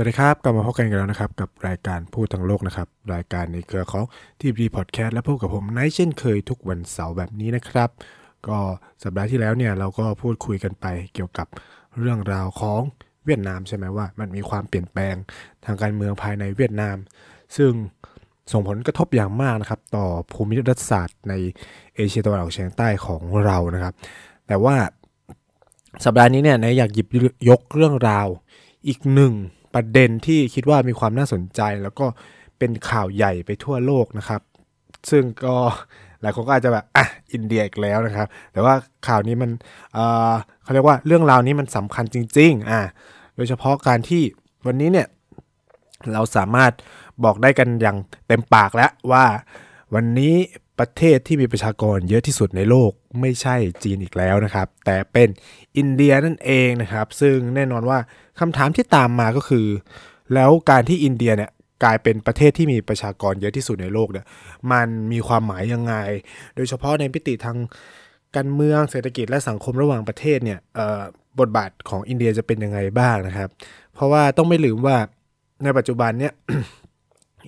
สวัสดีครับ กลับมาพบกันอีกันแล้วนะครับ กับรายการพูดทั้งโลกนะครับ รายการในเครือของทีวีพอดแคสต์และพบกับผมไนท์เช่นเคยทุกวันเสาร์แบบนี้นะครับ ก็สัปดาห์ที่แล้วเนี่ยเราก็พูดคุยกันไปเกี่ยวกับเรื่องราวของเวียดนามใช่ไหมว่า มันมีความเปลี่ยนแปลงทางการเมืองภายในเวียดนาม ซึ่งส่งผลกระทบอย่างมากนะครับ ต่อภูมิรัฐศาสตร์ในเอเชียตะวันออกเฉียงใต้ของเรานะครับ แต่ว่าสัปดาห์นี้เนี่ยนายอยากหยิบยกเรื่องราวอีกหนึ่ง ประเด็นที่คิดว่ามีความน่าสนใจ แล้วก็เป็นข่าวใหญ่ไปทั่วโลกนะครับ ซึ่งก็หลายคนก็อาจจะแบบอะอินเดียอีกแล้วนะครับ แต่ว่าข่าวนี้มันเออเขาเรียกว่าเรื่องราวนี้มันสำคัญจริง ๆ อะโดยเฉพาะการที่วันนี้เนี่ยเราสามารถบอกได้กันอย่างเต็มปากแล้วว่าวันนี้ประเทศที่มีประชากรเยอะที่สุดในโลกไม่ใช่จีนอีกแล้วนะครับ แต่เป็นอินเดียนั่นเองนะครับ ซึ่งแน่นอนว่า คำถามที่ตามมาก็คือ แล้วการที่อินเดียเนี่ยกลายเป็นประเทศที่มีประชากรเยอะที่สุดในโลกเนี่ยมันมีความหมายยังไง โดยเฉพาะในพิติทางการเมืองเศรษฐกิจและสังคมระหว่างประเทศเนี่ยบทบาทของอินเดียจะเป็นยังไงบ้างนะครับ เพราะว่าต้องไม่ลืมว่าในปัจจุบันเนี่ย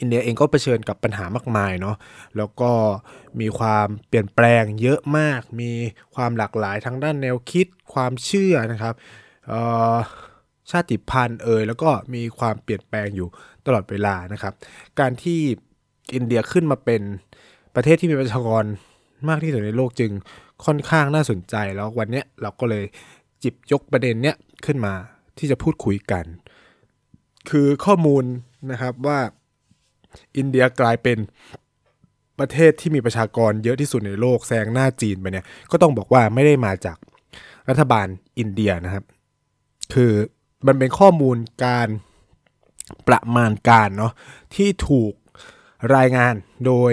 อินเดียเองก็เผชิญกับปัญหามากมายเนาะแล้วก็มีความเปลี่ยนแปลงเยอะมาก มีความหลากหลายทั้งด้านแนวคิดความเชื่อนะครับ ชาติพันธุ์เอ่ยแล้วก็มีความเปลี่ยนแปลงอยู่ตลอดเวลานะครับ การที่อินเดียขึ้นมาเป็นประเทศที่มีประชากรมากที่สุดในโลกจึงค่อนข้างน่าสนใจแล้ววันนี้เราก็เลยจิบยกประเด็นเนี้ยขึ้นมาที่จะพูดคุยกัน คือข้อมูลนะครับว่าอินเดียกลายเป็นประเทศที่มีประชากรเยอะที่สุดในโลกแซงหน้าจีนไปเนี่ยก็ต้องบอกว่าไม่ได้มาจากรัฐบาลอินเดียนะครับ คือ มันเป็นข้อมูลการประมาณการเนาะที่ถูกรายงานโดย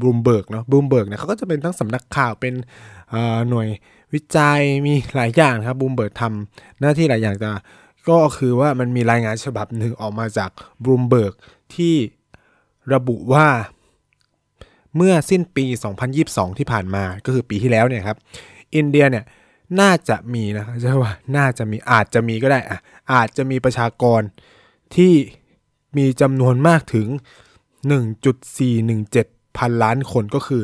บูมเบิร์กเนาะบูมเบิร์กเนี่ยเขาก็จะเป็นทั้งสำนักข่าวเป็นหน่วยวิจัยมีหลายอย่างครับบูมเบิร์กทำหน้าที่หลายอย่างแต่ก็คือว่ามันมีรายงานฉบับหนึ่งออกมาจากบูมเบิร์กที่ระบุว่าเมื่อสิ้นปี 2022 ที่ผ่านมาก็คือปีที่แล้วเนี่ยครับ อินเดียเนี่ย น่าจะมีนะจะว่าน่าจะมีอาจจะมีก็ได้อะอาจจะมีประชากรที่มีจำนวนมากถึง 1.417 พันล้านคนก็คือ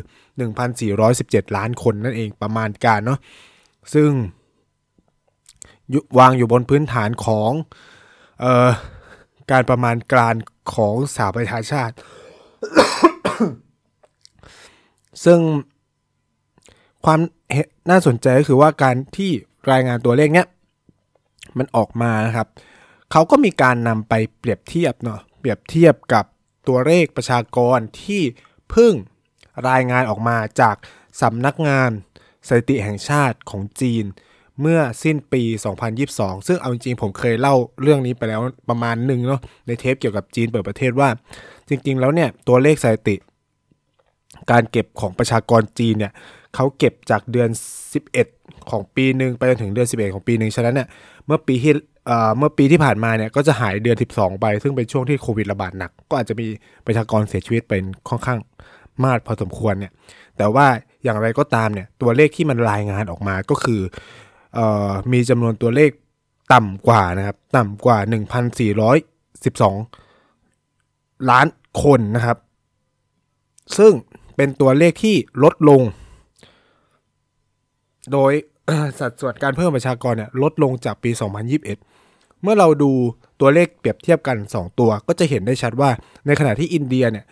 1,417 ล้านคนนั่นเองประมาณการเนาะซึ่งวางอยู่บนพื้นฐานของออการประมาณการของสหประชาชาติ ซึ่ง ความน่าสนใจก็คือว่าการที่รายงานตัวเลขเนี้ยมันออกมานะครับเขาก็มีการนำไปเปรียบเทียบเนาะเปรียบเทียบกับตัวเลขประชากรที่เพิ่งรายงานออกมาจากสำนักงานสถิติแห่งชาติของจีน เมื่อสิ้นปี 2022 ซึ่งเอาจริงๆผมเคยเล่าเรื่องนี้ไปแล้วประมาณหนึ่งเนาะในเทปเกี่ยวกับจีนเปิดประเทศว่า จริงๆ แล้วเนี่ยตัวเลขสถิติ การเก็บของประชากรจีนเนี่ย เขาเก็บจากเดือน 11 ของปีหนึ่งไปจนถึงเดือน 11 ของปีหนึ่งฉะนั้นเนี่ยเมื่อปีที่เมื่อปีที่ผ่านมาเนี่ยก็จะหายเดือน 12 ไป ซึ่งเป็นช่วงที่โควิดระบาดหนัก ก็อาจจะมีประชากรเสียชีวิตเป็นค่อนข้างมากพอสมควรเนี่ยแต่ว่าอย่างไรก็ตามเนี่ยตัวเลขที่มันรายงานออกมาก็คือมีจำนวนตัวเลขต่ำกว่านะครับต่ำกว่า 1,412 ล้านคนนะครับ ซึ่งเป็นตัวเลขที่ลดลง โดยสัดส่วนการเพิ่มประชากรเนี่ยลดลงจากปี 2021 เมื่อเราดูตัวเลขเปรียบเทียบกัน 2 ตัว ก็จะเห็นได้ชัดว่าในขณะที่อินเดียเนี่ย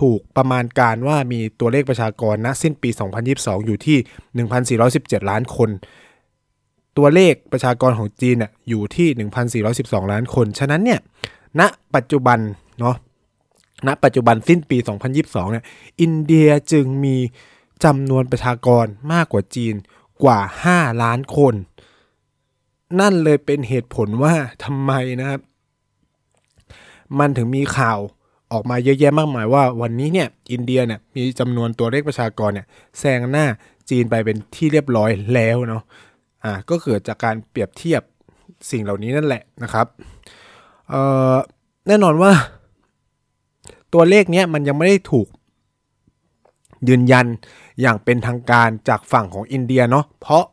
ถูกประมาณการว่ามีตัวเลขประชากรณสิ้นปี 2022 อยู่ที่ 1,417 ล้านคน ตัวเลขประชากรของจีนเนี่ยอยู่ที่ 1,412 ล้านคน ฉะนั้นเนี่ยณปัจจุบันเนาะณปัจจุบันสิ้นปี 2022 เนี่ยอินเดียจึงมีจำนวนประชากรมากกว่าจีน กว่า 5 ล้านคน นั่นเลยเป็นเหตุผลว่าทำไมนะครับ มันถึงมีข่าวออกมาเยอะแยะมากมายว่าวันนี้เนี่ยอินเดียเนี่ยมีจำนวนตัวเลขประชากรเนี่ยแซงหน้าจีนไปเป็นที่เรียบร้อยแล้วเนาะอ่าก็เกิดจากการเปรียบเทียบสิ่งเหล่านี้นั่นแหละนะครับเอ่อแน่นอนว่า ตัวเลขเนี้ยมันยังไม่ได้ถูก ยืนยันอย่างเป็นทางการจากฝั่งของอินเดียเนาะเพราะ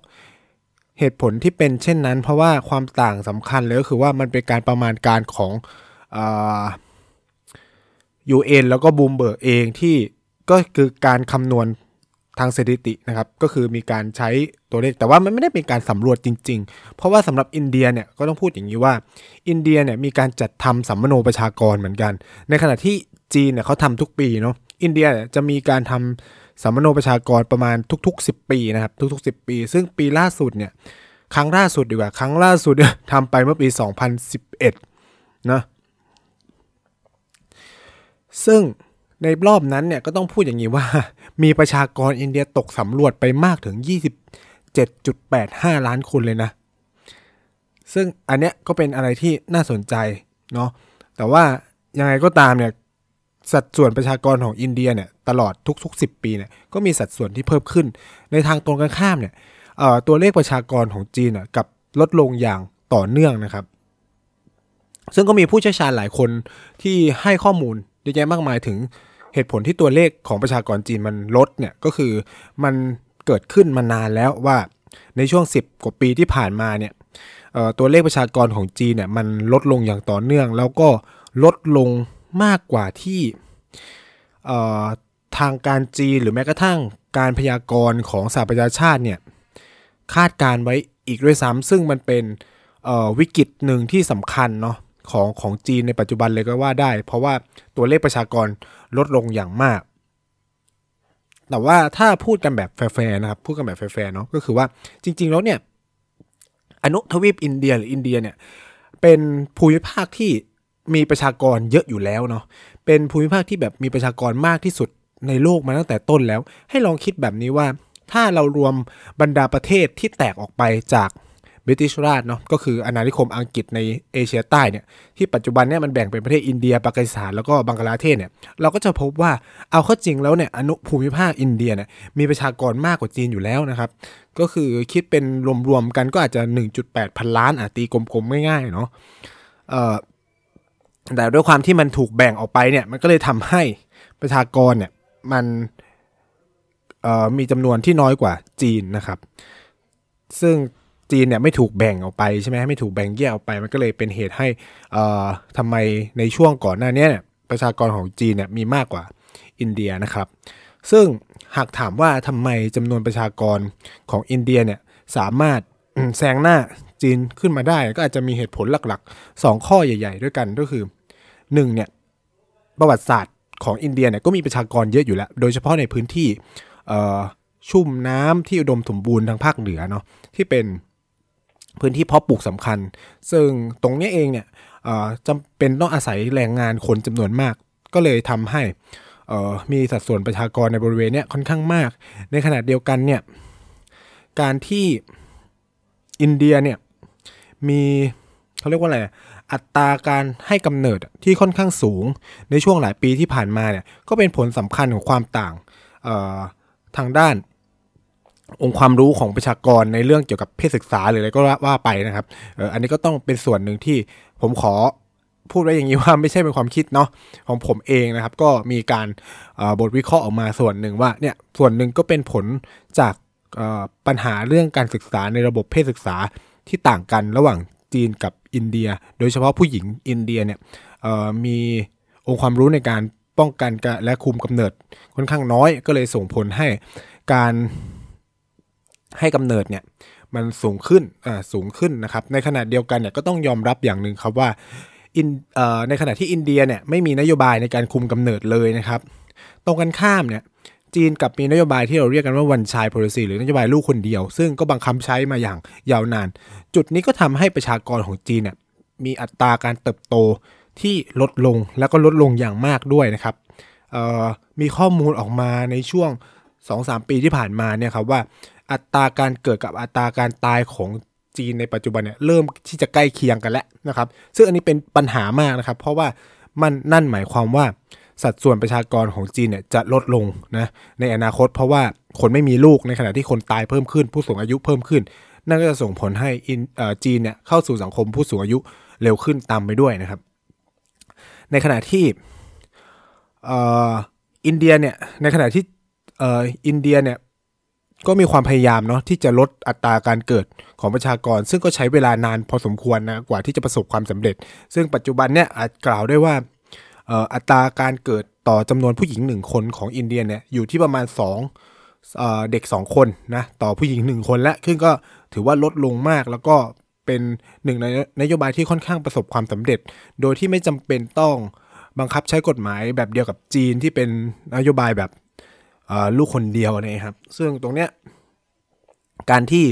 เหตุผลที่เป็นเช่นนั้น เพราะว่าความต่างสำคัญเลยก็คือว่ามันเป็นการประมาณการของยูเอ็นแล้วก็บูมเบิร์กเองที่ก็คือการคำนวณ ทางสถิตินะครับ ก็คือมีการใช้ตัวเลขแต่ว่ามันไม่ได้เป็นการสำรวจจริง ๆ เพราะว่าสำหรับอินเดียเนี่ยก็ต้องพูดอย่างนี้ว่า อินเดียเนี่ยมีการจัดทำสำมะโนประชากรเหมือนกัน ในขณะที่จีนเนี่ยเขาทำทุกปีเนาะอินเดียจะมีการทำสัมมโนประชากรประมาณทุก ๆ 10 ปีนะครับทุก ๆ 10 ปี ซึ่งปีล่าสุดเนี่ยครั้งล่าสุดดีกว่า ครั้งล่าสุดเนี่ยทำไปเมื่อปี 2011นะซึ่ง ในรอบนั้นเนี่ยก็ต้องพูดอย่างนี้ว่า มีประชากรอินเดียตกสำรวจไปมากถึง 27.85 ล้านคนเลยนะ ซึ่งอันเนี้ยก็เป็นอะไรที่น่าสนใจเนาะแต่ว่ายังไงก็ตามเนี่ยสัดส่วนประชากรของอินเดียเนี่ยตลอดทุกๆ 10 ปีเนี่ยก็มีสัดส่วนที่เพิ่มขึ้น ในทางตรงกันข้ามเนี่ยตัวเลขประชากรของจีนกับลดลงอย่างต่อเนื่องนะครับ ซึ่งก็มีผู้เชี่ยวชาญหลายคนที่ให้ข้อมูลเยอะแยะมากมายถึง เหตุผลที่ตัวเลขของประชากรจีนมันลดเนี่ยก็คือมันเกิดขึ้นมานานแล้วว่าในช่วง 10 กว่าปีที่ผ่านมาเนี่ยตัวเลขประชากรของจีนเนี่ยมันลดลงอย่างต่อเนื่อง แล้วก็ลดลงมากกว่าที่ทางการจีนหรือแม้กระทั่งการพยากรณ์ของสหประชาชาติเนี่ยคาดการไว้อีกด้วยซ้ำซึ่งมันเป็นวิกฤตหนึ่งที่สำคัญเนาะ ของของจีนในปัจจุบันเลยก็ว่าได้ เพราะว่าตัวเลขประชากรลดลงอย่างมาก แต่ว่าถ้าพูดกันแบบแฟร์ๆนะครับพูดกันแบบแฟร์ๆเนาะก็คือว่าจริง ๆ แล้วเนี่ยอนุทวีปอินเดียหรืออินเดียเนี่ยเป็นภูมิภาคที่มีประชากรเยอะอยู่แล้วเนาะเป็นภูมิภาคที่แบบมีประชากรมากที่สุดในโลกมาตั้งแต่ต้นแล้ว ให้ลองคิดแบบนี้ว่าถ้าเรารวมบรรดาประเทศที่แตกออกไปจาก British Raj เนาะก็คืออาณานิคมอังกฤษในเอเชียใต้เนี่ยที่ปัจจุบันเนี่ยมันแบ่งเป็นประเทศอินเดียปากีสถานแล้วก็บังกลาเทศเนี่ยเราก็จะพบว่าเอาเข้าจริงแล้วเนี่ยอนุภูมิภาคอินเดียเนี่ยมีประชากรมากกว่าจีนอยู่แล้วนะครับก็คือคิดเป็นรวมๆกันก็อาจจะ 1.8 พันล้านอะตีกลมๆง่ายๆเนาะเอ่อแต่ด้วยความที่มันถูกแบ่งออกไปเนี่ยมันก็เลยทำให้ประชากรเนี่ยมันมีจำนวนที่น้อยกว่าจีนนะครับ ซึ่ง จีนเนี่ยไม่ถูกแบ่งออกไปใช่ไหมไม่ถูกแบ่งแยกออกไปมันก็เลยเป็นเหตุให้อ่ทำไมในช่วงก่อนหน้านี้เนี่ยประชากรของจีนเนี่ยมีมากกว่าอินเดียนะครับ ซึ่งหากถามว่าทำไมจำนวนประชากรของอินเดียเนี่ยสามารถแซงหน้าจีนขึ้นมาได้ ก็อาจจะมีเหตุผลหลักๆ 2 ข้อใหญ่ ๆ ด้วยกันก็คือ1เนี่ยประวัติศาสตร์ของอินเดียเนี่ยก็มีประชากรเยอะอยู่แล้ว โดยเฉพาะในพื้นที่ชุ่มน้ำที่อุดมสมบูรณ์ทางภาคเหนือเนาะที่เป็น พื้นที่เพาะปลูกสำคัญ ซึ่งตรงนี้เองเนี่ยจำเป็นต้องอาศัยแรงงานคนจำนวนมาก ก็เลยทำให้มีสัดส่วนประชากรในบริเวณนี้ค่อนข้างมาก ในขณะเดียวกันเนี่ยการที่อินเดียเนี่ยมีเขาเรียกว่าอะไรอัตราการให้กำเนิดที่ค่อนข้างสูงในช่วงหลายปีที่ผ่านมาเนี่ยก็เป็นผลสำคัญของความต่างทางด้าน องค์ความรู้ของประชากรในเรื่องเกี่ยวกับเพศศึกษาหรืออะไรก็ว่าไปนะครับอออันนี้ก็ต้องเป็นส่วนหนึ่งที่ผมขอพูดไว้อย่างนี้ว่าไม่ใช่เป็นความคิดเนาะของผมเองนะครับ ก็มีการบทวิเคราะห์ออกมาส่วนหนึ่งว่าเนี่ยส่วนหนึ่งก็เป็นผลจากปัญหาเรื่องการศึกษาในระบบเพศศึกษาที่ต่างกันระหว่างจีนกับอินเดีย โดยเฉพาะผู้หญิงอินเดียเนี่ยมีองค์ความรู้ในการป้องกันและคุมกำเนิดค่อนข้างน้อย ก็เลยส่งผลให้การ ให้กำเนิดเนี่ยมันสูงขึ้นอ่าสูงขึ้นนะครับ ในขณะเดียวกันเนี่ยก็ต้องยอมรับอย่างหนึ่งครับว่าอินเอ่อในขณะที่อินเดียเนี่ยไม่มีนโยบายในการคุมกำเนิดเลยนะครับ ตรงกันข้ามเนี่ยจีนกับมีนโยบายที่เราเรียกกันว่าวันชาย policy หรือนโยบายลูกคนเดียว ซึ่งก็บังคับใช้มาอย่างยาวนาน จุดนี้ก็ทำให้ประชากรของจีนเนี่ยมีอัตราการเติบโตที่ลดลงแล้วก็ลดลงอย่างมากด้วยนะครับมีข้อมูลออกมาในช่วง 2-3 ปีที่ผ่านมาเนี่ยครับว่า อัตราการเกิดกับอัตราการตายของจีนในปัจจุบันเนี่ยเริ่มที่จะใกล้เคียงกันแล้วนะครับ ซึ่งอันนี้เป็นปัญหามากนะครับ เพราะว่ามันนั่นหมายความว่าสัดส่วนประชากรของจีนเนี่ยจะลดลงนะในอนาคต เพราะว่าคนไม่มีลูกในขณะที่คนตายเพิ่มขึ้น ผู้สูงอายุเพิ่มขึ้น นั่นก็จะส่งผลให้จีนเนี่ยเข้าสู่สังคมผู้สูงอายุเร็วขึ้นตามไปด้วยนะครับ ในขณะที่อินเดียเนี่ยในขณะที่อินเดียเนี่ย ก็มีความพยายามเนาะที่จะลดอัตราการเกิดของประชากร ซึ่งก็ใช้เวลานานพอสมควรนะกว่าที่จะประสบความสำเร็จ ซึ่งปัจจุบันเนี่ยอาจกล่าวได้ว่าอัตราการเกิดต่อจำนวนผู้หญิงหนึ่งคนของอินเดียเนี่ยอยู่ที่ประมาณ2เด็ก 2 คนนะต่อผู้หญิง 1 คนและซึ่งก็ถือว่าลดลงมากแล้วก็เป็นหนึ่งในนโยบายที่ค่อนข้างประสบความสำเร็จ โดยที่ไม่จำเป็นต้องบังคับใช้กฎหมายแบบเดียวกับจีนที่เป็นนโยบายแบบ ลูกคนเดียวนะครับ ซึ่งตรงเนี้ยการที่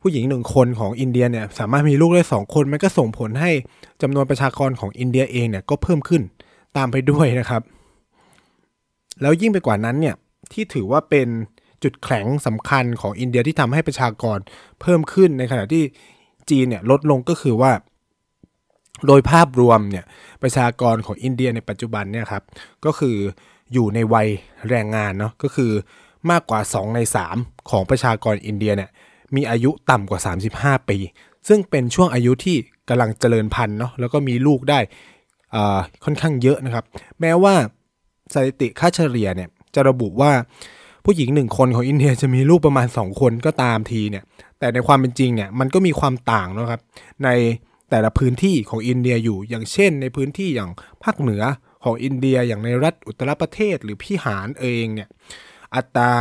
ผู้หญิงหนึ่งคนของอินเดียเนี่ยสามารถมีลูกได้สองคนมันก็ส่งผลให้จำนวนประชากรของอินเดียเองเนี่ยก็เพิ่มขึ้นตามไปด้วยนะครับ แล้วยิ่งไปกว่านั้นเนี่ยที่ถือว่าเป็นจุดแข็งสำคัญของอินเดียที่ทำให้ประชากรเพิ่มขึ้นในขณะที่จีนเนี่ยลดลงก็คือว่า โดยภาพรวมเนี่ยประชากรของอินเดียในปัจจุบันเนี่ยครับก็คือ อยู่ในวัยแรงงานเนาะก็คือมากกว่า 2 ใน 3 ของประชากรอินเดียเนี่ยมีอายุต่ำกว่า 35 ปี ซึ่งเป็นช่วงอายุที่กำลังเจริญพันธุ์เนาะแล้วก็มีลูกได้ค่อนข้างเยอะนะครับ แม้ว่าสถิติค่าเฉลี่ยเนี่ยจะระบุว่าผู้หญิงหนึ่งคนของอินเดียจะมีลูกประมาณ 2 คนก็ตามทีเนี่ย แต่ในความเป็นจริงเนี่ยมันก็มีความต่างนะครับ ในแต่ละพื้นที่ของอินเดียอยู่ อย่างเช่น ในพื้นที่อย่างภาคเหนือ ของอินเดียอย่างในรัฐอุตรประเทศหรือพิหารเองเนี่ยอัตรา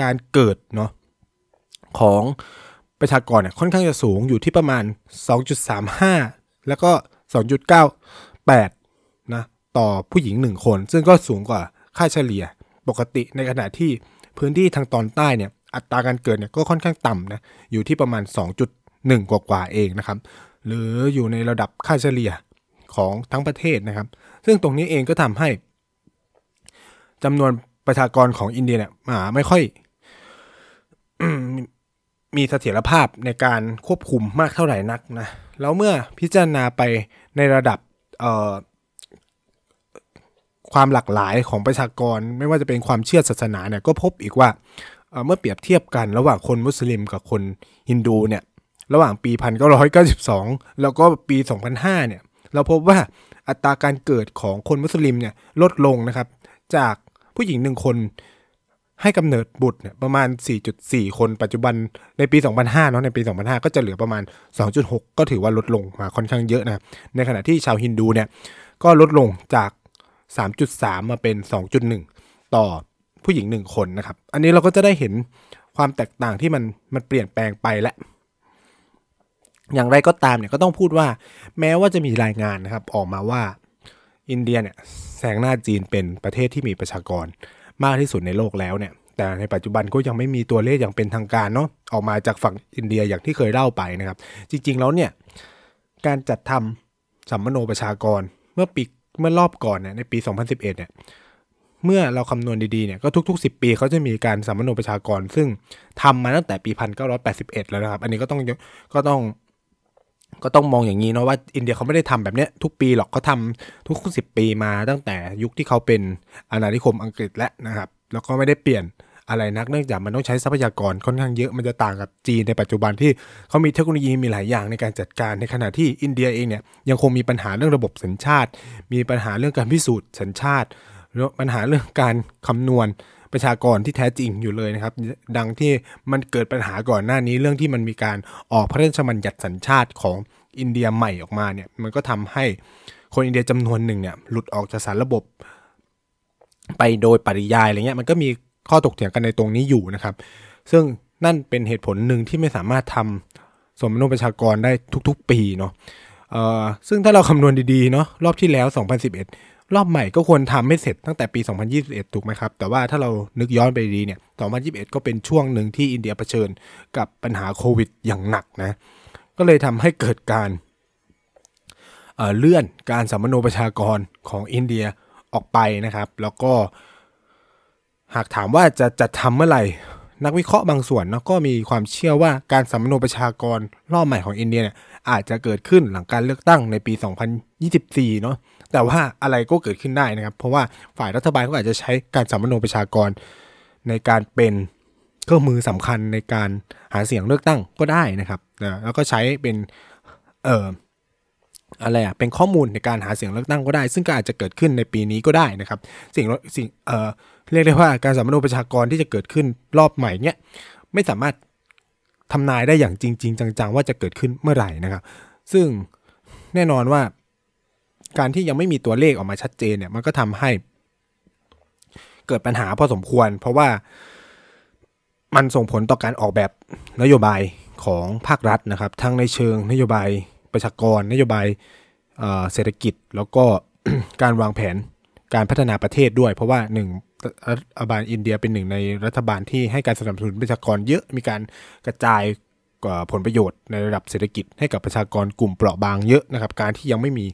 การเกิดเนาะของประชากรเนี่ยค่อนข้างจะสูงอยู่ที่ประมาณ 2.35 แล้วก็ 2.98 นะต่อผู้หญิง 1 คน ซึ่งก็สูงกว่าค่าเฉลี่ยปกติในขณะที่พื้นที่ทางตอนใต้เนี่ยอัตราการเกิดเนี่ยก็ค่อนข้างต่ำนะอยู่ที่ประมาณ 2.1 กว่ากว่าเองนะครับ หรืออยู่ในระดับค่าเฉลี่ย ของทั้งประเทศนะครับ ซึ่งตรงนี้เองก็ทำให้จำนวนประชากรของอินเดียเนี่ยไม่ค่อยมีเสถียรภาพในการควบคุมมากเท่าไหร่นักนะแล้วเมื่อพิจารณาไปในระดับความหลากหลายของประชากร ไม่ว่าจะเป็นความเชื่อศาสนาเนี่ยก็พบอีกว่าเมื่อเปรียบเทียบกันระหว่างคนมุสลิมกับคนฮินดูเนี่ย ระหว่างปี 1992 แล้วก็ปี 2005 เนี่ย เราพบว่าอัตราการเกิดของคนมุสลิมเนี่ยลดลงนะครับ จากผู้หญิงหนึ่งคนให้กำเนิดบุตรเนี่ยประมาณ 4.4 คนปัจจุบันในปี 2005เนาะในปี 2005 ก็จะเหลือประมาณ 2.6 ก็ถือว่าลดลงมาค่อนข้างเยอะนะในขณะที่ชาวฮินดูเนี่ยก็ลดลงจาก 3.3 มาเป็น 2.1 ต่อผู้หญิง 1 คนนะครับ อันนี้เราก็จะได้เห็นความแตกต่างที่มันมันเปลี่ยนแปลงไปและ อย่างไรก็ตามเนี่ยก็ต้องพูดว่าแม้ว่าจะมีรายงานนะครับออกมาว่าอินเดียเนี่ยแซงหน้าจีนเป็นประเทศที่มีประชากรมากที่สุดในโลกแล้วเนี่ย แต่ในปัจจุบันก็ยังไม่มีตัวเลขอย่างเป็นทางการเนาะออกมาจากฝั่งอินเดียอย่างที่เคยเล่าไปนะครับ จริงๆแล้วเนี่ยการจัดทำสัมมโนประชากรเมื่อปีเมื่อรอบก่อนเนี่ยในปี 2011 เนี่ยเมื่อเราคำนวณดีๆเนี่ยก็ทุก ๆ 10 ปีเขาจะมีการสัมมโนประชากร ซึ่งทำมาตั้งแต่ปี 1981 แล้วนะครับ อันนี้ก็ต้องก็ต้อง ก็ต้องมองอย่างนี้เนาะว่าอินเดียเขาไม่ได้ทำแบบนี้ทุกปีหรอกเขาทาทุกสิบปีมาตั้งแต่ยุคที่เขาเป็นอาณานิคมอังกฤษแล้วนะครับ แล้วก็ไม่ได้เปลี่ยนอะไรนักเนื่องจากมันต้องใช้ทรัพยากรค่อนข้างเยอะมันจะต่างกับจีนในปัจจุบันที่เขามีเทคโนโลยีมีหลายอย่างในการจัดการในขณะที่อินเดียเองเนี่ยยังคงมีปัญหาเรื่องระบบสัญชาติ มีปัญหาเรื่องการพิสูจน์สัญชาติแล้วปัญหาเรื่องการคำนวณ ประชากรที่แท้จริงอยู่เลยนะครับ ดังที่มันเกิดปัญหาก่อนหน้านี้เรื่องที่มันมีการออกพระราชบัญญัติสัญชาติของอินเดียใหม่ออกมาเนี่ยมันก็ทำให้คนอินเดียจำนวนหนึ่งเนี่ยหลุดออกจากสารระบบ ไปโดยปริยายอะไรเงี้ยมันก็มีข้อตกเถียงกันในตรงนี้อยู่นะครับ ซึ่งนั่นเป็นเหตุผลหนึ่งที่ไม่สามารถทำสมมติประชากรได้ทุกๆ ปีเนาะซึ่งถ้าเราคำนวณดีๆเนาะรอบที่แล้ว 2011 รอบใหม่ก็ควรทำให้เสร็จตั้งแต่ปี 2021 ถูกไหมครับ แต่ว่าถ้าเรานึกย้อนไปดีเนี่ย 2021 ก็เป็นช่วงหนึ่งที่อินเดียเผชิญกับปัญหาโควิดอย่างหนักนะ ก็เลยทำให้เกิดการเเลื่อนการสัมมโนประชากรของอินเดียออกไปนะครับ แล้วก็หากถามว่าจะจะทำเมื่อไหร่ นักวิเคราะห์บางส่วนเนาะก็มีความเชื่อว่าการสัมมโนประชากรรอบใหม่ของอินเดียเนี่ยอาจจะเกิดขึ้นหลังการเลือกตั้งในปี 2024 เนาะ แต่ว่าอะไรก็เกิดขึ้นได้นะครับ เพราะว่าฝ่ายรัฐบาลก็อาจจะใช้การสัมมโนประชากรในการเป็นเครื่องมือสำคัญในการหาเสียงเลือกตั้งก็ได้นะครับนะแล้วก็ใช้เป็นเอ่ออะไรอะเป็นข้อมูลในการหาเสียงเลือกตั้งก็ได้ ซึ่งก็อาจจะเกิดขึ้นในปีนี้ก็ได้นะครับสิ่งสิ่งเอ่อเรียกได้ว่าการสัมมโนประชากรที่จะเกิดขึ้นรอบใหม่เนี่ยไม่สามารถทำนายได้อย่างจริง ๆ จังๆ ว่าจะเกิดขึ้นเมื่อไหร่นะครับ ซึ่งแน่นอนว่า การที่ยังไม่มีตัวเลขออกมาชัดเจนเนี่ย มันก็ทำให้ เกิดปัญหาพอสมควร เพราะว่ามันส่งผลต่อการออกแบบนโยบายของภาครัฐนะครับ ทั้งในเชิงนโยบายประชากร นโยบายเศรษฐกิจแล้วก็การวางแผนการพัฒนาประเทศด้วย เพราะว่าหนึ่งรัฐบาลอินเดียเป็นหนึ่งในรัฐบาลที่ให้การสนับสนุนประชากรเยอะมีการกระจายผลประโยชน์ในระดับเศรษฐกิจให้กับประชากรกลุ่มเปราะบางเยอะนะครับ การที่ยังไม่มี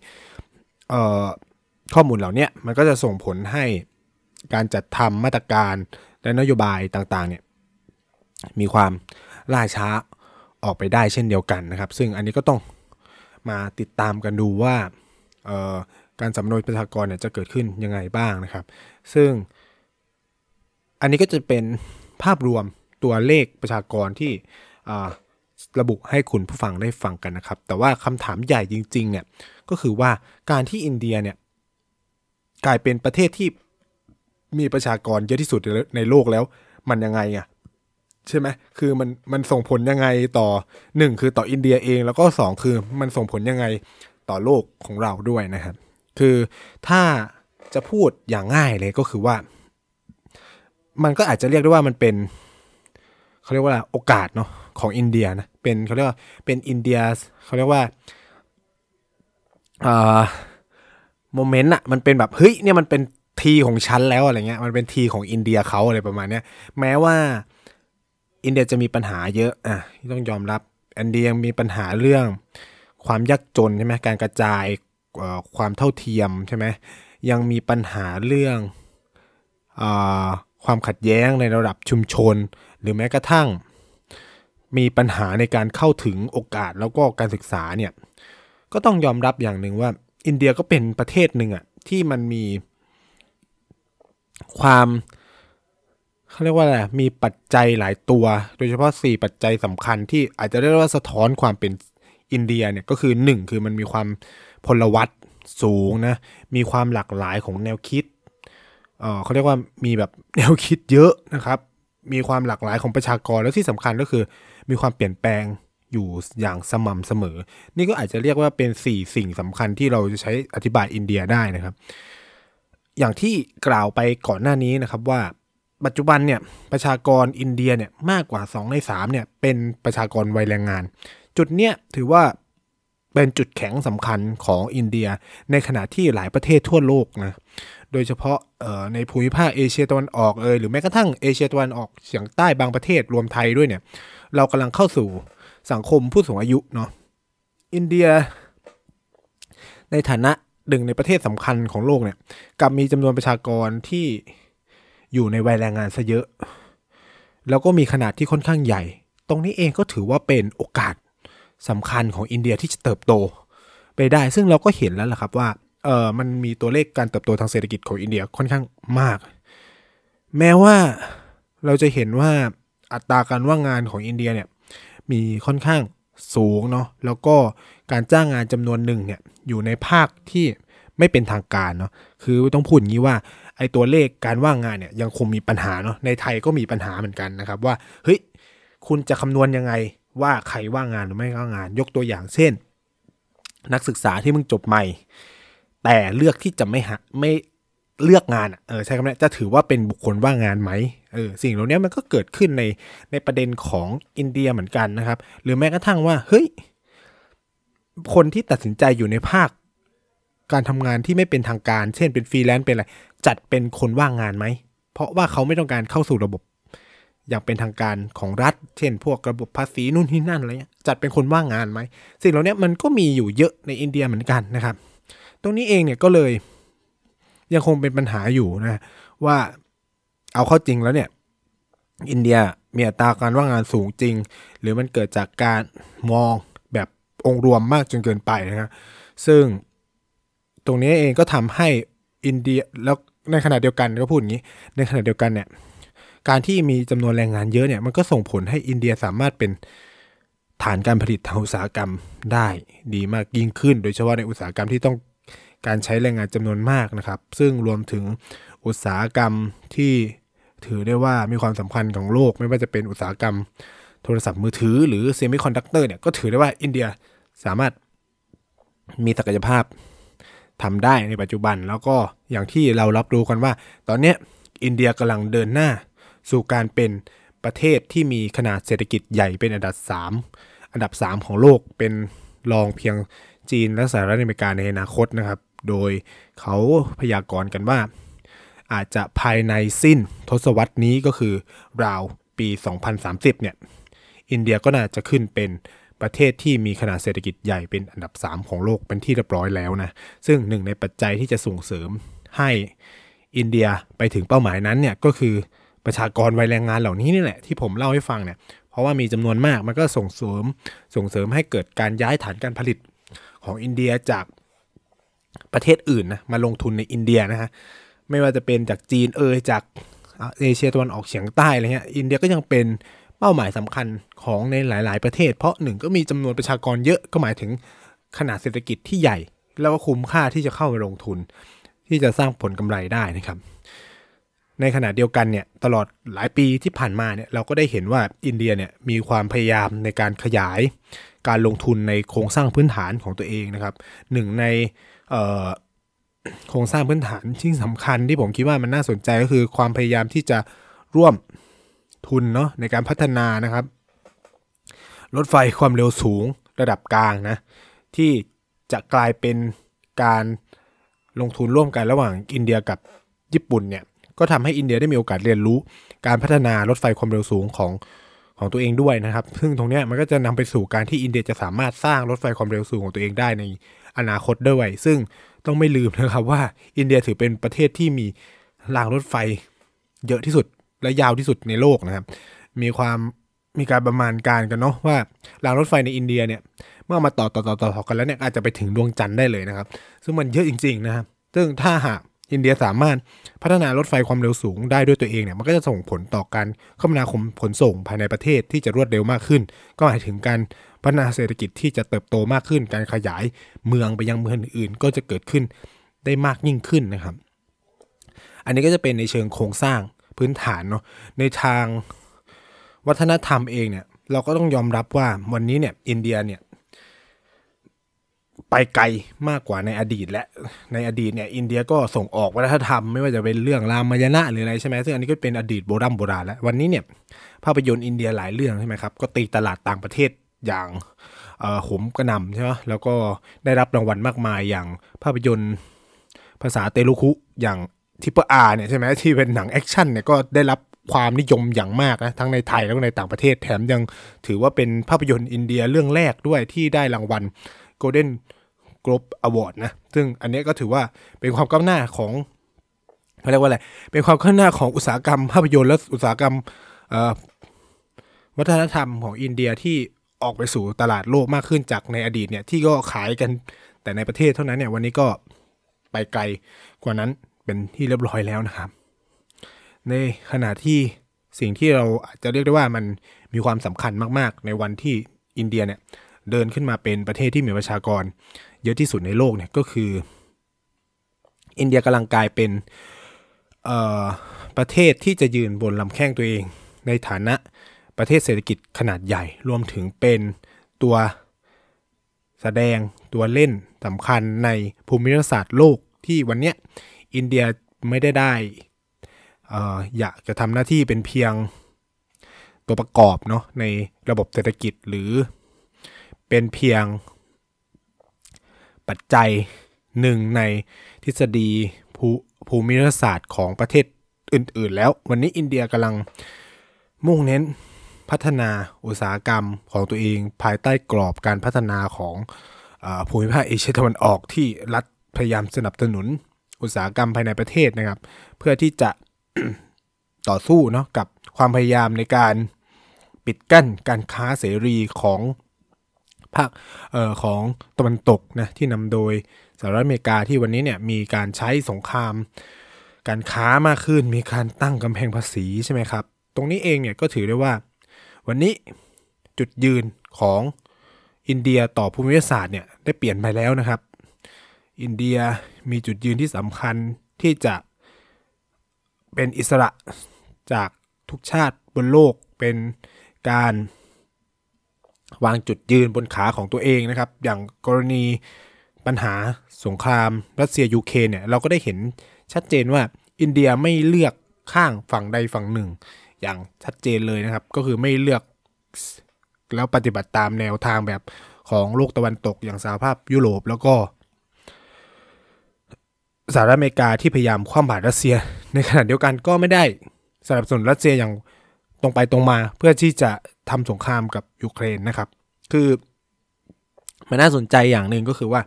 ข้อมูลเหล่านี้มันก็จะส่งผลให้การจัดทำมาตรการและนโยบายต่างๆเนี่ยมีความล่าช้าออกไปได้เช่นเดียวกันนะครับ ซึ่งอันนี้ก็ต้องมาติดตามกันดูว่าการสำนวนประชากรเนี่ยจะเกิดขึ้นยังไงบ้างนะครับ ซึ่งอันนี้ก็จะเป็นภาพรวมตัวเลขประชากรที่ ระบุให้คุณผู้ฟังได้ฟังกันนะครับ แต่ว่าคำถามใหญ่จริง ๆ เนี่ยก็คือว่าการที่อินเดียเนี่ยกลายเป็นประเทศที่มีประชากรเยอะที่สุดในโลกแล้วมันยังไงอะใช่ไหมคือมันมันส่งผลยังไงต่อหนึ่งคือต่ออินเดียเอง แล้วก็สองคือมันส่งผลยังไงต่อโลกของเราด้วยนะครับ คือถ้าจะพูดอย่างง่ายเลยก็คือว่า มันก็อาจจะเรียกได้ว่ามันเป็น เขาเรียกว่าโอกาสเนาะของอินเดียนะเป็นเขาเรียกว่าเป็นอินเดียเขาเรียกว่าอ่าโมเมนต์อะมันเป็นแบบเฮ้ยเนี่ยมันเป็นทีของฉันแล้วอะไรเงี้ยมันเป็นทีของอินเดียเขาอะไรประมาณเนี้ยแม้ว่าอินเดียจะมีปัญหาเยอะอะต้องยอมรับอินเดียยังมีปัญหาเรื่องความยากจนใช่ไหมการกระจายความเท่าเทียมใช่ไหมยังมีปัญหาเรื่องอความขัดแย้งในระดับชุมชน หรือแม้กระทั่ง มีปัญหาในการเข้าถึงโอกาสแล้วก็การศึกษาเนี่ยก็ต้องยอมรับอย่างหนึ่งว่า อินเดียก็เป็นประเทศหนึ่งอะที่มันมีความเขาเรียกว่าอะไรมีปัจจัยหลายตัว โดยเฉพาะ 4 ปัจจัยสำคัญที่อาจจะเรียกว่าสะท้อนความเป็นอินเดียเนี่ยก็คือ 1 คือมันมีความพลวัตสูงนะ มีความหลากหลายของแนวคิดเออเขาเรียกว่ามีแบบแนวคิดเยอะนะครับ มีความหลากหลายของประชากรแล้วที่สำคัญก็คือ มีความเปลี่ยนแปลงอยู่อย่างสม่ำเสมอ นี่ก็อาจจะเรียกว่าเป็น 4 สิ่งสำคัญที่เราจะใช้อธิบายอินเดียได้นะครับ อย่างที่กล่าวไปก่อนหน้านี้นะครับว่าปัจจุบันเนี่ยประชากรอินเดียเนี่ยมากกว่า 2 ใน3เนี่ยเป็นประชากรวัยแรงงาน จุดเนี้ยถือว่าเป็นจุดแข็งสำคัญของอินเดีย ในขณะที่หลายประเทศทั่วโลกนะ โดยเฉพาะในภูมิภาคเอเชียตะวันออกเอยหรือแม้กระทั่งเอเชียตะวันออกเฉียงใต้บางประเทศรวมไทยด้วยเนี่ย เรากำลังเข้าสู่สังคมผู้สูงอายุเนาะอินเดีย ในฐานะหนึ่งในประเทศสำคัญของโลกเนี่ยกับมีจำนวนประชากรที่อยู่ในวัยแรงงานซะเยอะ แล้วก็มีขนาดที่ค่อนข้างใหญ่ ตรงนี้เองก็ถือว่าเป็นโอกาสสำคัญของอินเดียที่จะเติบโตไปได้ ซึ่งเราก็เห็นแล้วล่ะครับว่า เออมันมีตัวเลขการเติบโตทางเศรษฐกิจของอินเดียค่อนข้างมาก แม้ว่าเราจะเห็นว่าอัตราการว่างงานของอินเดียเนี่ยมีค่อนข้างสูงเนาะแล้วก็การจ้างงานจำนวนหนึ่งเนี่ยอยู่ในภาคที่ไม่เป็นทางการเนาะคือต้องพูดอย่างนี้ว่าไอ้ตัวเลขการว่างงานเนี่ยยังคงมีปัญหาเนาะในไทยก็มีปัญหาเหมือนกันนะครับว่าเฮ้ยคุณจะคำนวณยังไงว่าใครว่างงานหรือไม่ว่างงาน ยกตัวอย่างเช่น นักศึกษาที่มึงจบใหม่ แต่เลือกที่จะไม่หาไม่เลือกงานเออใช่คำนี้จะถือว่าเป็นบุคคลว่างงานไหมเออสิ่งเหล่านี้มันก็เกิดขึ้นในในประเด็นของอินเดียเหมือนกันนะครับ หรือแม้กระทั่งว่าเฮ้ยคนที่ตัดสินใจอยู่ในภาค การทำงานที่ไม่เป็นทางการ เช่นเป็นฟรีแลนซ์เป็นอะไรจัดเป็นคนว่างงานไหมเพราะว่าเขาไม่ต้องการเข้าสู่ระบบ อย่างเป็นทางการของรัฐ เช่น พวกระบบภาษีนู่นนี่นั่นอะไรเงี้ยจัดเป็นคนว่างงานไหมสิ่งเหล่านี้มันก็มีอยู่เยอะในอินเดียเหมือนกันนะครับ ตรงนี้เองเนี่ยก็เลย ยังคงเป็นปัญหาอยู่นะว่าเอาเข้าจริงแล้วเนี่ย อินเดียมีอัตราการว่างงานสูงจริง หรือมันเกิดจากการมองแบบองค์รวมมากจนเกินไปนะครับซึ่งตรงนี้เองก็ทำให้อินเดียแล้วในขณะเดียวกันก็พูดอย่างนี้ ในขณะเดียวกันเนี่ยการที่มีจำนวนแรงงานเยอะเนี่ยมันก็ส่งผลให้อินเดียสามารถเป็นฐานการผลิตทางอุตสาหกรรมได้ดีมากยิ่งขึ้น โดยเฉพาะในอุตสาหกรรมที่ต้อง การใช้แรงงานจำนวนมากนะครับ ซึ่งรวมถึงอุตสาหกรรมที่ถือได้ว่ามีความสำคัญของโลก ไม่ว่าจะเป็นอุตสาหกรรมโทรศัพท์มือถือหรือเซมิคอนดักเตอร์เนี่ยก็ถือได้ว่าอินเดียสามารถมีศักยภาพทำได้ในปัจจุบัน แล้วก็อย่างที่เรารับรู้กันว่า ตอนนี้อินเดียกำลังเดินหน้า สู่การเป็นประเทศที่มีขนาดเศรษฐกิจใหญ่เป็นอันดับ 3 อันดับ 3 ของโลกเป็นรองเพียงจีนและสหรัฐอเมริกาในอนาคตนะครับ โดยเขาพยากรณ์กันว่า อาจจะภายในสิ้นทศวรรษนี้ก็คือราวปี 2030 เนี่ย อินเดียก็น่าจะขึ้นเป็นประเทศที่มีขนาดเศรษฐกิจใหญ่เป็นอันดับ 3 ของโลกเป็นที่เรียบร้อยแล้วนะ ซึ่งหนึ่งในปัจจัยที่จะส่งเสริมให้อินเดียไปถึงเป้าหมายนั้นเนี่ยก็คือประชากรวัยแรงงานเหล่านี้นี่แหละที่ผมเล่าให้ฟังเนี่ยเพราะว่ามีจำนวนมากมันก็ส่งเสริมส่งเสริมให้เกิดการย้ายฐานการผลิตของอินเดียจาก ประเทศอื่นนะมาลงทุนในอินเดียนะฮะไม่ว่าจะเป็นจากจีนเอยจากเอเชียตะวันออกเฉียงใต้อะไรเงี้ยอินเดียก็ยังเป็นเป้าหมายสำคัญของในหลาย ๆ ประเทศ เพราะหนึ่งก็มีจำนวนประชากรเยอะก็หมายถึงขนาดเศรษฐกิจที่ใหญ่ แล้วก็คุ้มค่าที่จะเข้าไปลงทุน ที่จะสร้างผลกำไรได้นะครับ ในขณะเดียวกันเนี่ยตลอดหลายปีที่ผ่านมาเนี่ยเราก็ได้เห็นว่าอินเดียเนี่ยมีความพยายามในการขยาย การลงทุนในโครงสร้างพื้นฐานของตัวเองนะครับหนึ่งใน โครงสร้างพื้นฐานที่สำคัญที่ผมคิดว่ามันน่าสนใจก็คือความพยายามที่จะร่วมทุนเนาะในการพัฒนานะครับ รถไฟความเร็วสูงระดับกลางนะที่จะกลายเป็นการลงทุนร่วมกันระหว่างอินเดียกับญี่ปุ่นเนี่ยก็ทำให้อินเดียได้มีโอกาสเรียนรู้ การพัฒนารถไฟความเร็วสูงของของตัวเองด้วยนะครับ ซึ่งตรงนี้มันก็จะนำไปสู่การที่อินเดียจะสามารถสร้างรถไฟความเร็วสูงของตัวเองได้ใน อนาคตด้วย ซึ่งต้องไม่ลืมนะครับว่าอินเดียถือเป็นประเทศที่มีรางรถไฟเยอะที่สุดและยาวที่สุดในโลกนะครับ มีความมีการประมาณการกันเนาะว่ารางรถไฟในอินเดียเนี่ย เมื่อมาต่อต่อต่อต่อกันแล้วเนี่ยอาจจะไปถึงดวงจันทร์ได้เลยนะครับ ซึ่งมันเยอะจริง ๆ นะครับ ซึ่งถ้าหากอินเดียสามารถพัฒนารถไฟความเร็วสูงได้ด้วยตัวเองเนี่ยมันก็จะส่งผลต่อการคมนาคมขนส่งภายในประเทศที่จะรวดเร็วมากขึ้น ก็หมายถึงการ พัฒนาเศรษฐกิจที่จะเติบโตมากขึ้น การขยายเมืองไปยังเมืองอื่นก็จะเกิดขึ้นได้มากยิ่งขึ้นนะครับ อันนี้ก็จะเป็นในเชิงโครงสร้างพื้นฐานเนาะในทางวัฒนธรรมเองเนี่ยเราก็ต้องยอมรับว่าวันนี้เนี่ยอินเดียเนี่ยไปไกลมากกว่าในอดีตและในอดีตเนี่ยอินเดียก็ส่งออกวัฒนธรรมไม่ว่าจะเป็นเรื่องรามายณะหรืออะไรใช่ไหมซึ่งอันนี้ก็เป็นอดีตโบราณโบราณแล้ววันนี้เนี่ยภาพยนตร์อินเดียหลายเรื่องใช่ไหมครับก็ตีตลาดต่างประเทศ อย่างหมกระนำใช่ไหมแล้วก็ได้รับรางวัลมากมายอย่างภาพยนตร์ภาษาเตลูกูอย่าง Triple R เนี่ยใช่ไหมที่เป็นหนังแอคชั่นเนี่ยก็ได้รับความนิยมอย่างมากนะทั้งในไทยแล้วก็ในต่างประเทศแถมยังถือว่าเป็นภาพยนตร์อินเดียเรื่องแรกด้วยที่ได้รางวัล Golden Globe Award นะซึ่งอันนี้ก็ถือว่าเป็นความก้าวหน้าของเขาเรียกว่าอะไรเป็นความก้าวหน้าของอุตสาหกรรมภาพยนตร์และอุตสาหกรรมวัฒนธรรมของอินเดียที่ ออกไปสู่ตลาดโลกมากขึ้นจากในอดีตเนี่ยที่ก็ขายกันแต่ในประเทศเท่านั้นเนี่ยวันนี้ก็ไปไกลกว่านั้นเป็นที่เรียบร้อยแล้วนะครับ ในขณะที่สิ่งที่เราอาจจะเรียกได้ว่ามันมีความสำคัญมากๆ ในวันที่อินเดียเนี่ยเดินขึ้นมาเป็นประเทศที่มีประชากร เยอะที่สุดในโลกเนี่ยก็คือ อินเดียกำลังกลายเป็นประเทศที่จะยืนบนลำแข้งตัวเอง ในฐานะ ประเทศเศรษฐกิจขนาดใหญ่ รวมถึงเป็นตัวแสดงตัวเล่นสำคัญในภูมิศาสตร์โลกที่วันนี้อินเดียไม่ได้ได้ออยากจะทำหน้าที่เป็นเพียงตัวประกอบเนาะในระบบเศรษฐกิจหรือเป็นเพียงปัจจัยหนึ่งในทฤษฎีภูภูมิศาสตร์ของประเทศอื่น ๆ แล้ววันนี้อินเดียกำลังมุ่งเน้น พัฒนาอุตสาหกรรมของตัวเอง ภายใต้กรอบการพัฒนาของอภูมิภาคเอเชียตะวันออกที่รัฐพยายามสนับสนุนอุตสาหกรรมภายในประเทศนะครับ เพื่อที่จะต่อสู้เนาะกับความพยายามในการปิดกั้นการค้าเสรีของภาคออของตะวันตกนะที่นำโดยสหรัฐอเมริกาที่วันนี้เนี่ยมีการใช้สงคราม การค้ามากขึ้นมีการตั้งกำแพงภาษีใช่ไหมครับ ตรงนี้เองเนี่ยก็ถือได้ว่า วันนี้จุดยืนของอินเดียต่อภูมิศาสตร์เนี่ยได้เปลี่ยนไปแล้วนะครับ อินเดียมีจุดยืนที่สำคัญที่จะเป็นอิสระจากทุกชาติบนโลกเป็นการวางจุดยืนบนขาของตัวเองนะครับ อย่างกรณีปัญหาสงครามรัสเซียยูเครนเนี่ยเราก็ได้เห็นชัดเจนว่าอินเดียไม่เลือกข้างฝั่งใดฝั่งหนึ่ง อย่างชัดเจนเลยนะครับ ก็คือไม่เลือกแล้วปฏิบัติตามแนวทางแบบของโลกตะวันตกอย่างสหภาพยุโรปแล้วก็สหรัฐอเมริกาที่พยายามคว่ำบาตรรัสเซีย ในขณะเดียวกันก็ไม่ได้สนับสนุนรัสเซียอย่างตรงไปตรงมาเพื่อที่จะทำสงครามกับยูเครนนะครับ คือมันน่าสนใจอย่างหนึ่งก็คือว่า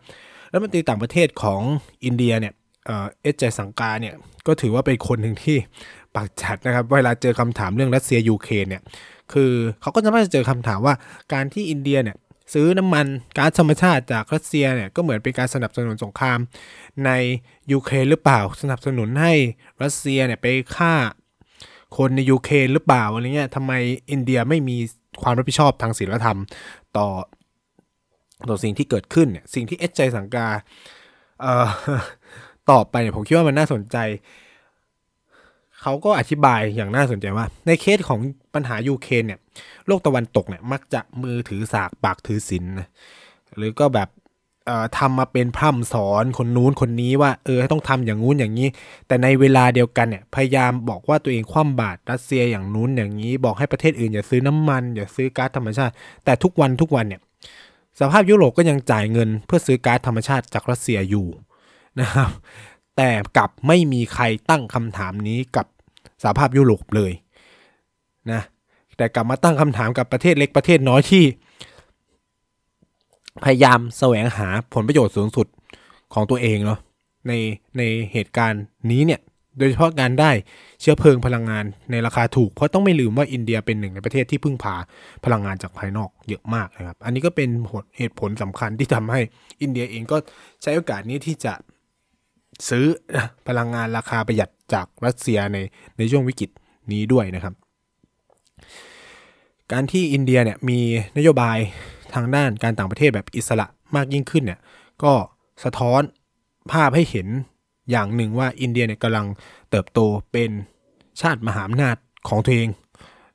รัฐมนตรีต่างประเทศของอินเดียเนี่ยเอสชัยศังกรเนี่ยก็ถือว่าเป็นคนหนึ่งที่ ปากจัดนะครับ เวลาเจอคำถามเรื่องรัสเซียยูเครนเนี่ย คือเขาก็จะไม่เจอคำถามว่าการที่อินเดียเนี่ยซื้อน้ำมันก๊าซธรรมชาติจากรัสเซียเนี่ยก็เหมือนเป็นการสนับสนุนสงครามในยูเครนหรือเปล่า สนับสนุนให้รัสเซียเนี่ยไปฆ่าคนในยูเครนหรือเปล่าอะไรเงี้ยทำไมอินเดียไม่มีความรับผิดชอบทางศีลธรรมต่อต่อสิ่งที่เกิดขึ้นเนี่ยสิ่งที่เอสใจสังกาเอ่อตอบไปเนี่ยผมคิดว่ามันน่าสนใจ เขาก็อธิบายอย่างน่าสนใจว่า ในเคสของปัญหายูเครนเนี่ย โลกตะวันตกเนี่ย มักจะมือถือสากปากถือศีลนะหรือก็แบบทำมาเป็นพร่ำสอนคนนู้นคนนี้ว่าเออต้องทำอย่างงู้นอย่างนี้ แต่ในเวลาเดียวกันเนี่ยพยายามบอกว่าตัวเองคว่ำบาตรรัสเซียอย่างนู้นอย่างนี้ บอกให้ประเทศอื่นอย่าซื้อน้ำมัน อย่าซื้อก๊าซธรรมชาติ แต่ทุกวันทุกวันเนี่ยสภาพยุโรปก็ยังจ่ายเงินเพื่อซื้อก๊าซธรรมชาติจากรัสเซียอยู่นะครับ แต่กลับไม่มีใครตั้งคำถามนี้กับสหภาพยุโรปเลยนะแต่กลับมาตั้งคำถามกับประเทศเล็กประเทศน้อยที่ พยายามแสวงหาผลประโยชน์สูงสุดของตัวเองเนาะในในเหตุการณ์นี้เนี่ยโดยเฉพาะการได้เชื้อเพลิงพลังงานในราคาถูก เพราะต้องไม่ลืมว่าอินเดียเป็นหนึ่งในประเทศที่พึ่งพาพลังงานจากภายนอกเยอะมากนะครับ อันนี้ก็เป็นเหตุผลสำคัญที่ทำให้อินเดียเองก็ใช้โอกาสนี้ที่จะ ซื้อพลังงานราคาประหยัดจากรัสเซียในในช่วงวิกฤตนี้ด้วยนะครับ การที่อินเดียเนี่ยมีนโยบายทางด้านการต่างประเทศแบบอิสระมากยิ่งขึ้นเนี่ยก็สะท้อนภาพให้เห็นอย่างหนึ่งว่าอินเดียเนี่ยกำลังเติบโตเป็นชาติมหาอำนาจของตัวเอง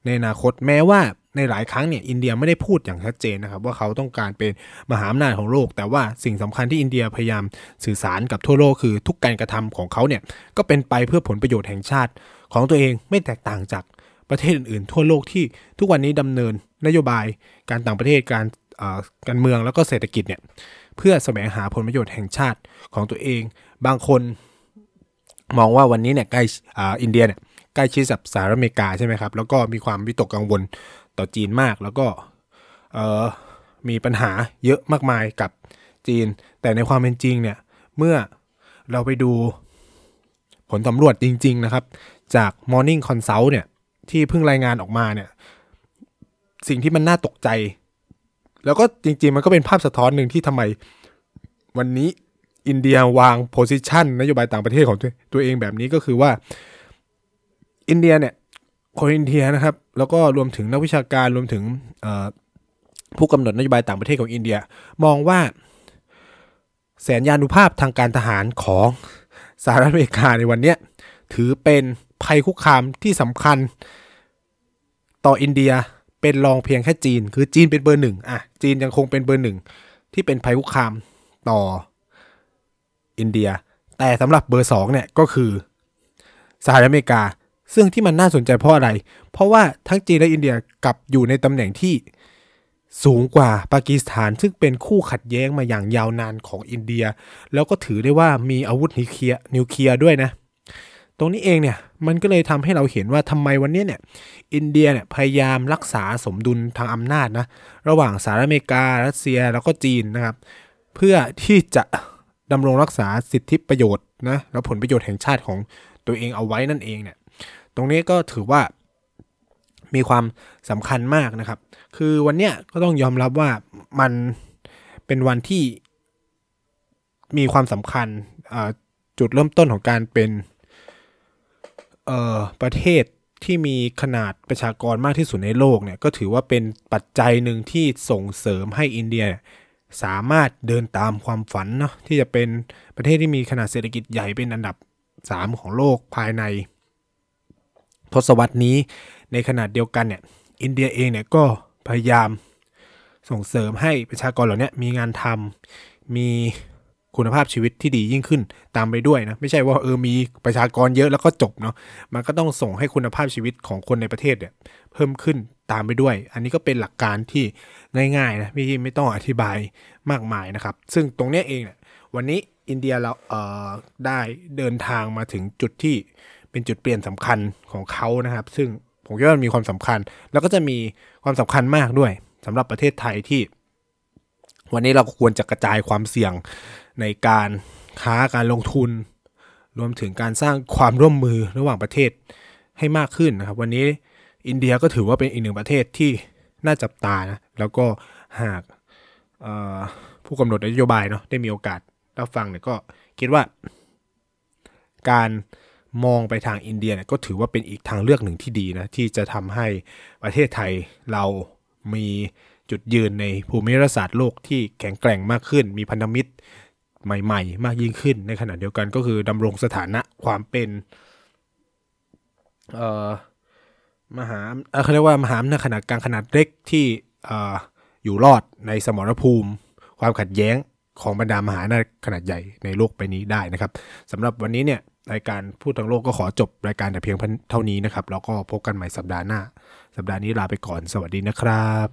ในอนาคตแม้ว่า ในหลายครั้งเนี่ยอินเดียไม่ได้พูดอย่างชัดเจนนะครับว่าเขาต้องการเป็นมหาอำนาจของโลก แต่ว่าสิ่งสำคัญที่อินเดียพยายามสื่อสารกับทั่วโลกคือทุกการกระทำของเขาเนี่ยก็เป็นไปเพื่อผลประโยชน์แห่งชาติ ของตัวเองไม่แตกต่างจากประเทศอื่นๆ ทั่วโลกที่ทุกวันนี้ดำเนินนโยบายการต่างประเทศการการเมืองแล้วก็เศรษฐกิจเนี่ยเพื่อแสวงหาผลประโยชน์แห่งชาติของตัวเอง บางคนมองว่าวันนี้เนี่ยใกล้อินเดียเนี่ยใกล้ชิดกับสหรัฐอเมริกาใช่ไหมครับ แล้วก็มีความวิตกกังวล ต่อจีนมาก แล้วก็มีปัญหาเยอะมากมายกับจีน แต่ในความเป็นจริงเนี่ย เมื่อเราไปดูผลสำรวจจริง ๆ นะครับ จาก Morning Consult เนี่ย ที่เพิ่งรายงานออกมาเนี่ย สิ่งที่มันน่าตกใจ แล้วก็จริง ๆ มันก็เป็นภาพสะท้อนหนึ่งที่ทำไมวันนี้อินเดียวางโพสิชันนโยบายต่างประเทศของตัวเองแบบนี้ก็คือว่า อินเดียเนี่ย คนอินเดียนะครับ แล้วก็รวมถึงนักวิชาการรวมถึงผู้กำหนดนโยบายต่างประเทศของอินเดีย มองว่าแสนยานุภาพทางการทหารของสหรัฐอเมริกาในวันนี้ถือเป็นภัยคุกคามที่สำคัญต่ออินเดียเป็นรองเพียงแค่จีน คือจีนเป็นเบอร์หนึ่งอะจีนยังคงเป็นเบอร์หนึ่งที่เป็นภัยคุกคามต่ออินเดีย แต่สำหรับเบอร์สองเนี่ยก็คือสหรัฐอเมริกา ซึ่งที่มันน่าสนใจเพราะอะไร เพราะว่าทั้งจีนและอินเดียกลับอยู่ในตำแหน่งที่สูงกว่าปากีสถาน ซึ่งเป็นคู่ขัดแย้งมาอย่างยาวนานของอินเดีย แล้วก็ถือได้ว่ามีอาวุธนิวเคลียร์นิวเคลียร์ด้วยนะ ตรงนี้เองเนี่ยมันก็เลยทำให้เราเห็นว่าทำไมวันนี้เนี่ยอินเดียเนี่ยพยายามรักษาสมดุลทางอำนาจนะระหว่างสหรัฐอเมริกา รัสเซียแล้วก็จีนนะครับ เพื่อที่จะดำรงรักษาสิทธิประโยชน์นะและผลประโยชน์แห่งชาติของตัวเองเอาไว้นั่นเองเนี่ย ตรงนี้ก็ถือว่ามีความสำคัญมากนะครับ คือวันเนี้ยก็ต้องยอมรับว่ามันเป็นวันที่มีความสำคัญจุดเริ่มต้นของการเป็นประเทศที่มีขนาดประชากรมากที่สุดในโลกเนี่ยก็ถือว่าเป็นปัจจัยหนึ่งที่ส่งเสริมให้อินเดียสามารถเดินตามความฝันเนาะที่จะเป็นประเทศที่มีขนาดเศรษฐกิจใหญ่เป็นอันดับ 3 ของโลกภายใน ทศวรรษนี้ ในขนาดเดียวกันเนี่ยอินเดียเองเนี่ยก็พยายามส่งเสริมให้ประชากรเหล่านี้มีงานทำมีคุณภาพชีวิตที่ดียิ่งขึ้นตามไปด้วยนะไม่ใช่ว่าเออมีประชากรเยอะแล้วก็จบเนาะมันก็ต้องส่งให้คุณภาพชีวิตของคนในประเทศเนี่ยเพิ่มขึ้นตามไปด้วย อันนี้ก็เป็นหลักการที่ง่ายๆนะไม่ไม่ต้องอธิบายมากมายนะครับ ซึ่งตรงเนี้ยเองเนี่ยวันนี้อินเดียเราเอ่อได้เดินทางมาถึงจุดที่ เป็นจุดเปลี่ยนสำคัญของเขานะครับ ซึ่งผมคิดว่ามันมีความสำคัญ แล้วก็จะมีความสำคัญมากด้วยสำหรับประเทศไทยที่ วันนี้เราควรจะกระจายความเสี่ยงในการค้าการลงทุน รวมถึงการสร้างความร่วมมือระหว่างประเทศให้มากขึ้นนะครับ วันนี้อินเดียก็ถือว่าเป็นอีกหนึ่งประเทศที่น่าจับตานะแล้วก็หากผู้กำหนดนโยบายเนาะได้มีโอกาสรับฟังเนี่ยก็คิดว่า การ มองไปทางอินเดียเนี่ยก็ถือว่าเป็นอีกทางเลือกหนึ่งที่ดีนะที่จะทำให้ประเทศไทยเรามีจุดยืนในภูมิรัฐศาสตร์โลกที่แข็งแกร่งมากขึ้น มีพันธมิตรใหม่ ๆ มากยิ่งขึ้น ในขณะเดียวกันก็คือดำรงสถานะความเป็นมหาเขาเรียกว่ามหาอำนาจขนาดกลางขนาดเล็กที่ออยู่รอดในสมรภูมิ ความขัดแย้งของบรรดามหาอำนาจขนาดใหญ่ในโลกไปนี้ได้นะครับสำหรับวันนี้เนี่ย รายการพูดทั้งโลกก็ขอจบรายการแต่เพียงเท่านี้นะครับ แล้วก็พบกันใหม่สัปดาห์หน้า สัปดาห์นี้ลาไปก่อนสวัสดีนะครับ